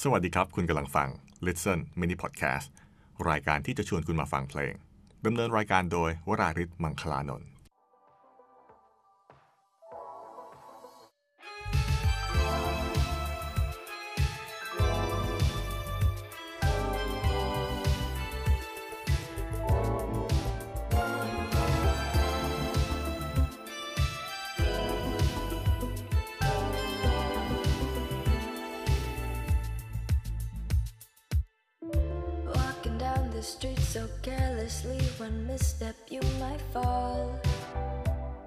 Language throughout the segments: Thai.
สวัสดีครับ คุณกำลังฟัง Listen Mini Podcast รายการที่จะชวนคุณมาฟังเพลงดำเนินรายการโดยวราริศมังคลานนท์ the street so carelessly, one misstep you might fall.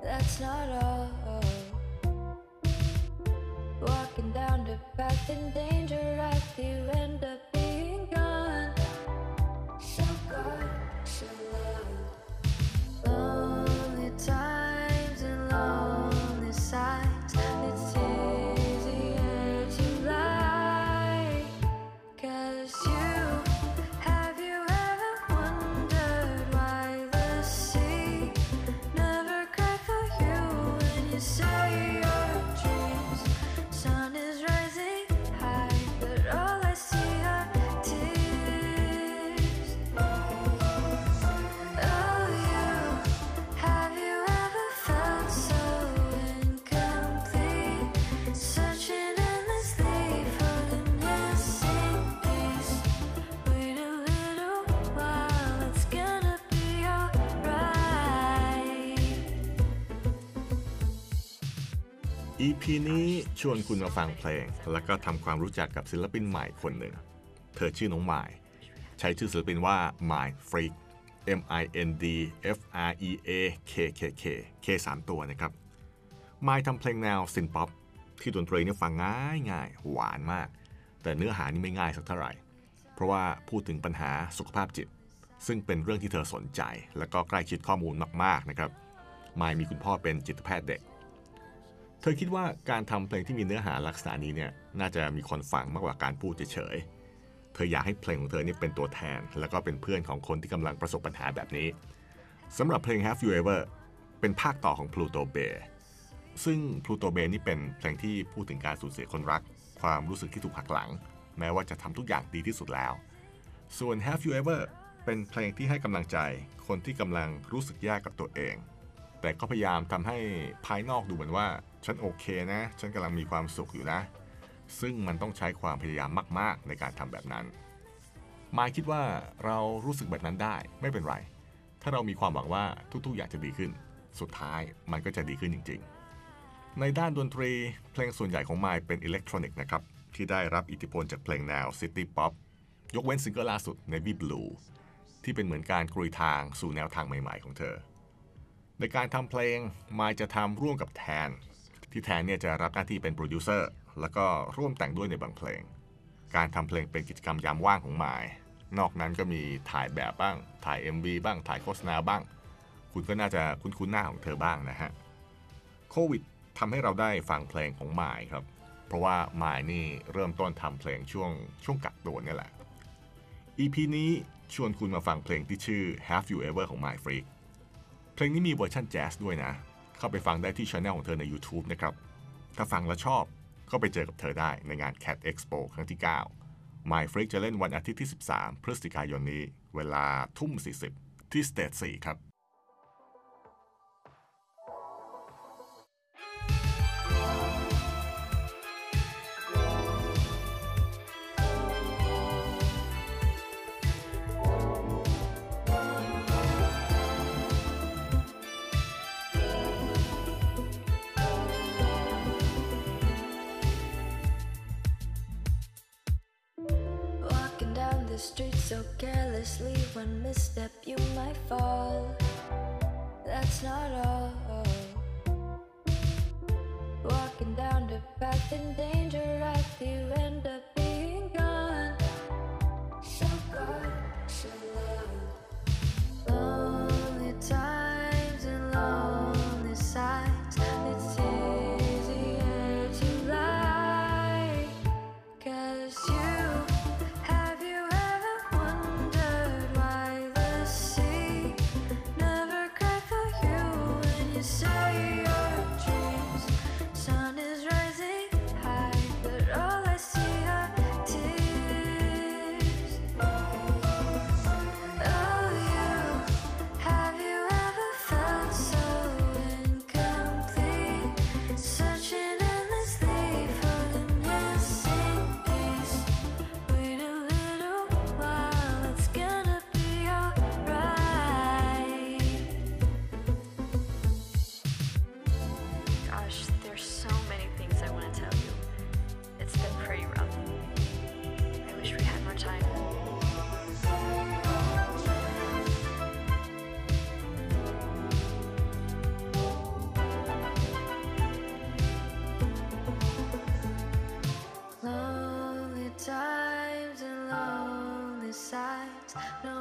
That's not all. Walking down the path in danger, right? You end up being gone. So gone, so low. EP นี้ชวนคุณมาฟังเพลง แล้วก็ทำความรู้จักกับศิลปินใหม่คนหนึ่ง เธอชื่อน้องไมายใช้ชื่อศิลปินว่า My Freak M I N D F R E A K K K K สามตัวนะครับ ไมายทำเพลงแนว synth-pop ที่ดนตรีนี่ฟังง่ายง่ายหวานมาก แต่เนื้อหานี่ไม่ง่ายสักเท่าไหร่ เพราะว่าพูดถึงปัญหาสุขภาพจิต ซึ่งเป็นเรื่องที่เธอสนใจ และก็ใกล้ชิดข้อมูลมากๆนะครับ ไมายมีคุณพ่อเป็นจิตแพทย์เด็ก ธอคิดว่าการทำเพลงที่มีเนื้อหาลักษณะนี้เนี่ยน่าจะมีคนฟังมากกว่าการพูดเฉยๆ เธออยากให้เพลงของเธอนี่เป็นตัวแทน แล้วก็เป็นเพื่อนของคนที่กำลังประสบปัญหาแบบนี้สำหรับเพลง Have You Ever เป็นภาคต่อของ Pluto Bay ซึ่ง Pluto Bay นี่เป็นเพลงที่พูดถึงการสูญเสียคนรัก ความรู้สึกที่ถูกหักหลัง แม้ว่าจะทำทุกอย่างดีที่สุดแล้ว ส่วน Have You Ever เป็นเพลงที่ให้กำลังใจคนที่กำลังรู้สึกแย่กับตัวเอง แต่ก็พยายามทำให้ภายนอกดูเหมือนว่า ฉันโอเคนะ ฉันกำลังมีความสุขอยู่นะ ซึ่งมันต้องใช้ความพยายามมาก ๆ ในการทำแบบนั้นมายคิดว่าเรารู้สึกแบบนั้นได้ไม่เป็นไร ถ้าเรามีความหวังว่าทุกๆอย่างจะดีขึ้น สุดท้ายมันก็จะดีขึ้นจริง ๆ ในด้านดนตรีเพลงส่วนใหญ่ของมายเป็นอิเล็กทรอนิกส์นะครับที่ได้รับอิทธิพลจากเพลงแนว city pop ยกเว้นซิงเกิลล่าสุด Navy Blue ที่เป็นเหมือนการกรุยทางสู่แนวทางใหม่ ๆ ของเธอ ในการทำเพลงมายจะทำร่วมกับแทน ที่แทนเนี่ยจะรับหน้าที่เป็นโปรดิวเซอร์แล้วก็ร่วมแต่งด้วยในบางเพลง การทำเพลงเป็นกิจกรรมยามว่างของมาย นอกนั้นก็มีถ่ายแบบบ้าง ถ่าย MV บ้าง ถ่ายโฆษณาบ้าง คุณก็น่าจะคุ้นๆหน้าของเธอบ้างนะฮะโควิดทำให้เราได้ฟังเพลงของมายครับ เพราะว่ามายนี่เริ่มต้นทำเพลงช่วงช่วงกักตัวนี่แหละ EP นี้ชวนคุณมาฟังเพลงที่ชื่อ Have You Ever ของ My Freak เพลงนี้มีเวอร์ชันแจ๊สด้วยนะ เข้าไปฟังได้ที่ช anel ของเธอใน YouTube นะครับ ถ้าฟังแล้วชอบก็ไปเจอกับเธอได้ในงาน Cat Expo ครั้งที่ 9 My Freak จะเล่นวันอาทิตย์ที่ 13 พฤศจิกายนนี้ เวลาทุ่ม 40 ที่ Stage 4 ครับ carelessly, one misstep you might fall. That's not all. Walking down the path in danger, right? You end up being gone. So gone, so low. No